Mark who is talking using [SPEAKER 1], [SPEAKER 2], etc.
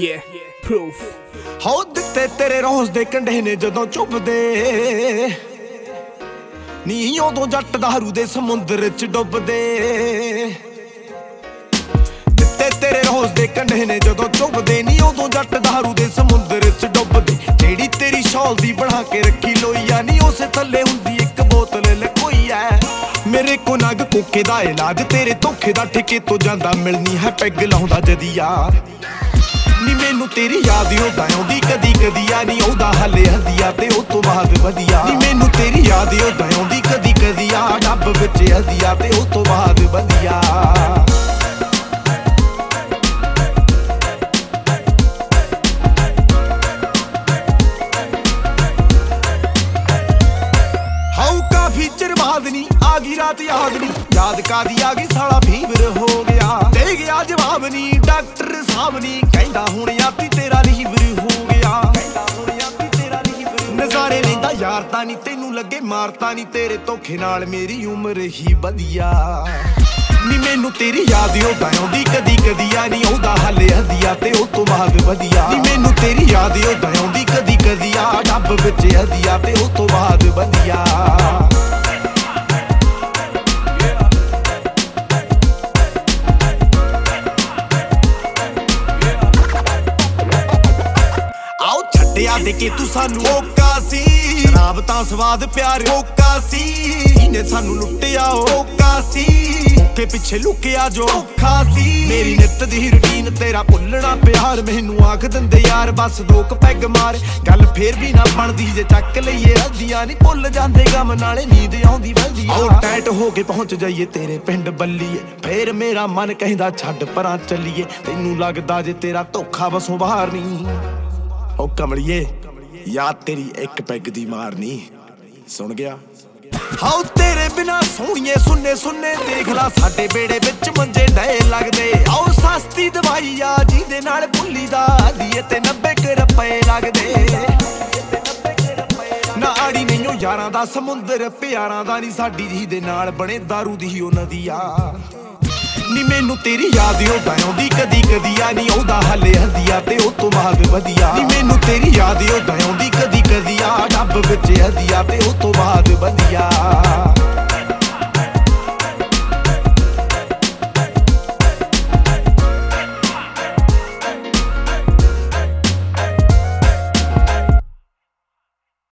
[SPEAKER 1] Yeah, proof.
[SPEAKER 2] ਹੋ ਦਿੱਤੇ ਤੇਰੇ ਰੋਜ਼ ਦੇ ਕੰਢੇ ਨੇ ਜਦੋਂ ਚੁੱਭਦੇ। ਨੀ ਉਦੋਂ ਜੱਟ ਦਾਰੂ ਦੇ ਸਮੁੰਦਰ ਚ ਡੁੱਬਦੇ। ਦਿੱਤੇ ਤੇਰੇ ਰੋਜ਼ ਦੇ ਕੰਢੇ ਨੇ ਜਦੋਂ ਚੁੱਭਦੇ ਨੀ ਉਦੋਂ ਜੱਟ ਦਾਰੂ ਦੇ ਸਮੁੰਦਰ ਚ ਡੁੱਬਦੇ। ਜਿਹੜੀ ਤੇਰੀ ਸ਼ੌਲ ਦੀ ਬਣਾ ਕੇ ਰੱਖੀ ਲੋਈਆ ਨੀ ਉਸੇ ਥੱਲੇ ਹੁੰਦੀ ਇੱਕ ਬੋਤਲ ਲਕੋਈ ਐ ਮੇਰੇ ਕੋ ਨਗ ਕੋਕੇ ਦਾ ਇਲਾਜ ਤੇਰੇ ਧੋਖੇ ਦਾ ਠੇਕੇ ਤੋਂ ਜਾਂਦਾ ਮਿਲਣੀ ਹੈ ਪੈਗ ਲਾਉਂਦਾ ਜਦੀਆ। ਨੀ ਮੈਨੂੰ ਤੇਰੀ ਯਾਦ ਉਦਾਂ ਆਉਂਦੀ ਕਦੀ ਕਦੀ ਆ ਨਹੀਂ ਆਉਂਦਾ ਹੱਲੇ ਹੱਦੀਆ ਤੇ ਉਹ ਤੋਂ ਬਾਅਦ ਵਧੀਆ। ਨੀ ਮੈਨੂੰ ਤੇਰੀ ਯਾਦ ਉਦਾਂ ਆਉਂਦੀ ਕਦੀ ਕਦੀ ਆ ਡੱਬ ਵਿੱਚ ਹੱਦੀਆ ਤੇ ਉਹ ਤੋਂ ਬਾਅਦ ਵਧੀਆ। ਕਾਫੀ ਚਿਰ ਬਾਅਦ ਨਹੀਂ ਆ ਗਈ ਰਾਤ ਯਾਦ ਨਹੀਂ ਯਾਦ ਕਾਦੀ ਆ ਗਈ, ਸਾਲਾ ਫੀਵਰ ਹੋ ਗਿਆ। ਦੇ ਗਿਆ ਜਵਾਬ ਨਹੀਂ ਡਾਕਟਰ ਸਾਹਿਬ ਨਹੀਂ ਕਹਿੰਦਾ, ਹੁਣ ਆਤੀ ਤੇਰਾ ਲੀਵਰ ਹੋ ਗਿਆ। ਕਹਿੰਦਾ, ਹੁਣ ਆਤੀ ਤੇਰਾ ਲੀਵਰ ਨਜ਼ਾਰੇ ਲੈਂਦਾ, ਯਾਰ ਤਾਂ ਨਹੀਂ ਤੈਨੂੰ ਲੱਗੇ ਮਾਰਤਾ ਨਹੀਂ ਤੇਰੇ ਧੋਖੇ ਨਾਲ ਮੇਰੀ ਉਮਰ ਹੀ ਵਧੀਆ। ਨੀ, ਮੈਨੂੰ ਤੇਰੀ ਯਾਦ ਉਦਾਂ ਆਉਂਦੀ ਕਦੀ ਕਦੀ, ਆ ਨਹੀਂ ਆਉਂਦਾ, ਹੱਲੇ ਹੱਦੀਆ ਤੇ ਉਹ ਤੋਂ ਬਾਅਦ ਵਧੀਆ। ਨੀ, ਮੈਨੂੰ ਤੇਰੀ ਯਾਦ ਉਦਾਂ ਆਉਂਦੀ ਕਦੀ ਕਦੀ, ਆ ਡੱਬ ਵਿੱਚ ਹੱਦੀਆ ਤੇ ਉਹ ਤੋਂ ਬਾਅਦ ਵਧੀਆ। ਛੱਡਿਆ ਦੇ ਕੇ ਤੂੰ ਸਾਨੂੰ। ਓਕਾ ਸੀ। ਸ਼ਰਾਬ ਤਾਂ ਸਵਾਦ ਪਿਆਰ ਓਕਾ ਸੀ। ਇਹਨੇ ਸਾਨੂੰ ਲੁੱਟਿਆ ਓਕਾ ਸੀ। ਕੇ ਪਿੱਛੇ ਲੁਕਿਆ ਜੋ। ਔਖਾ ਸੀ। ਮੇਰੀ ਨਿੱਤ ਦੀ ਰੁਟੀਨ ਤੇਰਾ ਭੁੱਲਣਾ ਪਿਆਰ। ਮੈਨੂੰ ਆਖ ਦਿੰਦੇ ਯਾਰ ਬਸ ਦੋ ਕੁ ਪੈਗ ਮਾਰ। ਗੱਲ ਫੇਰ ਵੀ ਨਾ ਬਣਦੀ ਜੇ ਚੱਕ ਲਈਏ ਅੱਧੀਆਂ ਨਹੀਂ ਭੁੱਲ ਜਾਂਦੇ ਗਮ ਨਾਲੇ ਨੀਂਦ ਆਉਂਦੀ ਬਲਦੀ ਆਓ ਟੈਟ ਹੋ ਕੇ ਪਹੁੰਚ ਜਾਈਏ ਤੇਰੇ ਪਿੰਡ ਬੱਲੀਏ। ਫੇਰ ਮੇਰਾ ਮਨ ਕਹਿੰਦਾ ਛੱਡ ਪਰਾਂ ਚੱਲੀਏ। ਤੈਨੂੰ ਲੱਗਦਾ ਜੇ ਤੇਰਾ ਧੋਖਾ ਬਸੋਂ ਬਾਹਰ ਨਹੀਂ ਓ ਕਮਲੀਏ ਯਾਦ ਤੇਰੀ ਇੱਕ ਪੈਗ ਦੀ ਮਾਰਨੀ ਸੁਣ ਗਿਆ? ਹਾਉ ਤੇਰੇ ਬਿਨਾ ਸੋਹਣੀਏ ਸੁੰਨੇ ਸੁੰਨੇ, ਦੇਖ ਲਾ ਸਾਡੇ ਬੇੜੇ ਵਿੱਚ ਮੰਜੇ ਡਏ ਲੱਗਦੇ। ਆਓ ਸਸਤੀ ਦਵਾਈ ਆ, ਜਿਹਦੇ ਨਾਲ ਭੁੱਲੀ ਦਾ ਦੀਏ ਤੇ 90 ਕੁ ਰੁਪਏ ਲੱਗਦੇ। ਨਾ ਆੜੀ ਨਹੀਂ ਉਹ ਯਾਰਾਂ ਦਾ ਸਮੁੰਦਰ, ਪਿਆਰਾਂ ਦਾ ਨਹੀਂ ਸਾਡੀ ਜੀ ਦੇ ਨਾਲ ਬਣੇ दारू ਦੀ ਉਹ ਨਦੀ ਆ ਨੀ ਮੈਨੂੰ ਤੇਰੀ ਯਾਦ ਉਦਾਂ ਆਉਂਦੀ ਕਦੀ ਕਦੀ ਆ ਨਹੀਂ ਆਉਂਦਾ, ਹੱਲੇ ਹੱਦੀਆ ਤੇ ਉਹ ਤੋਂ ਬਾਅਦ ਵਧੀਆ। ਨੀ ਮੈਨੂੰ ਤੇਰੀ ਯਾਦ ਉਦਾਂ ਆਉਂਦੀ ਕਦੀ ਕਦੀ ਆ ਡੱਬ ਵਿੱਚ ਹੱਦੀਆ ਤੇ ਉਹ ਤੋਂ ਬਾਅਦ ਵਧੀਆ।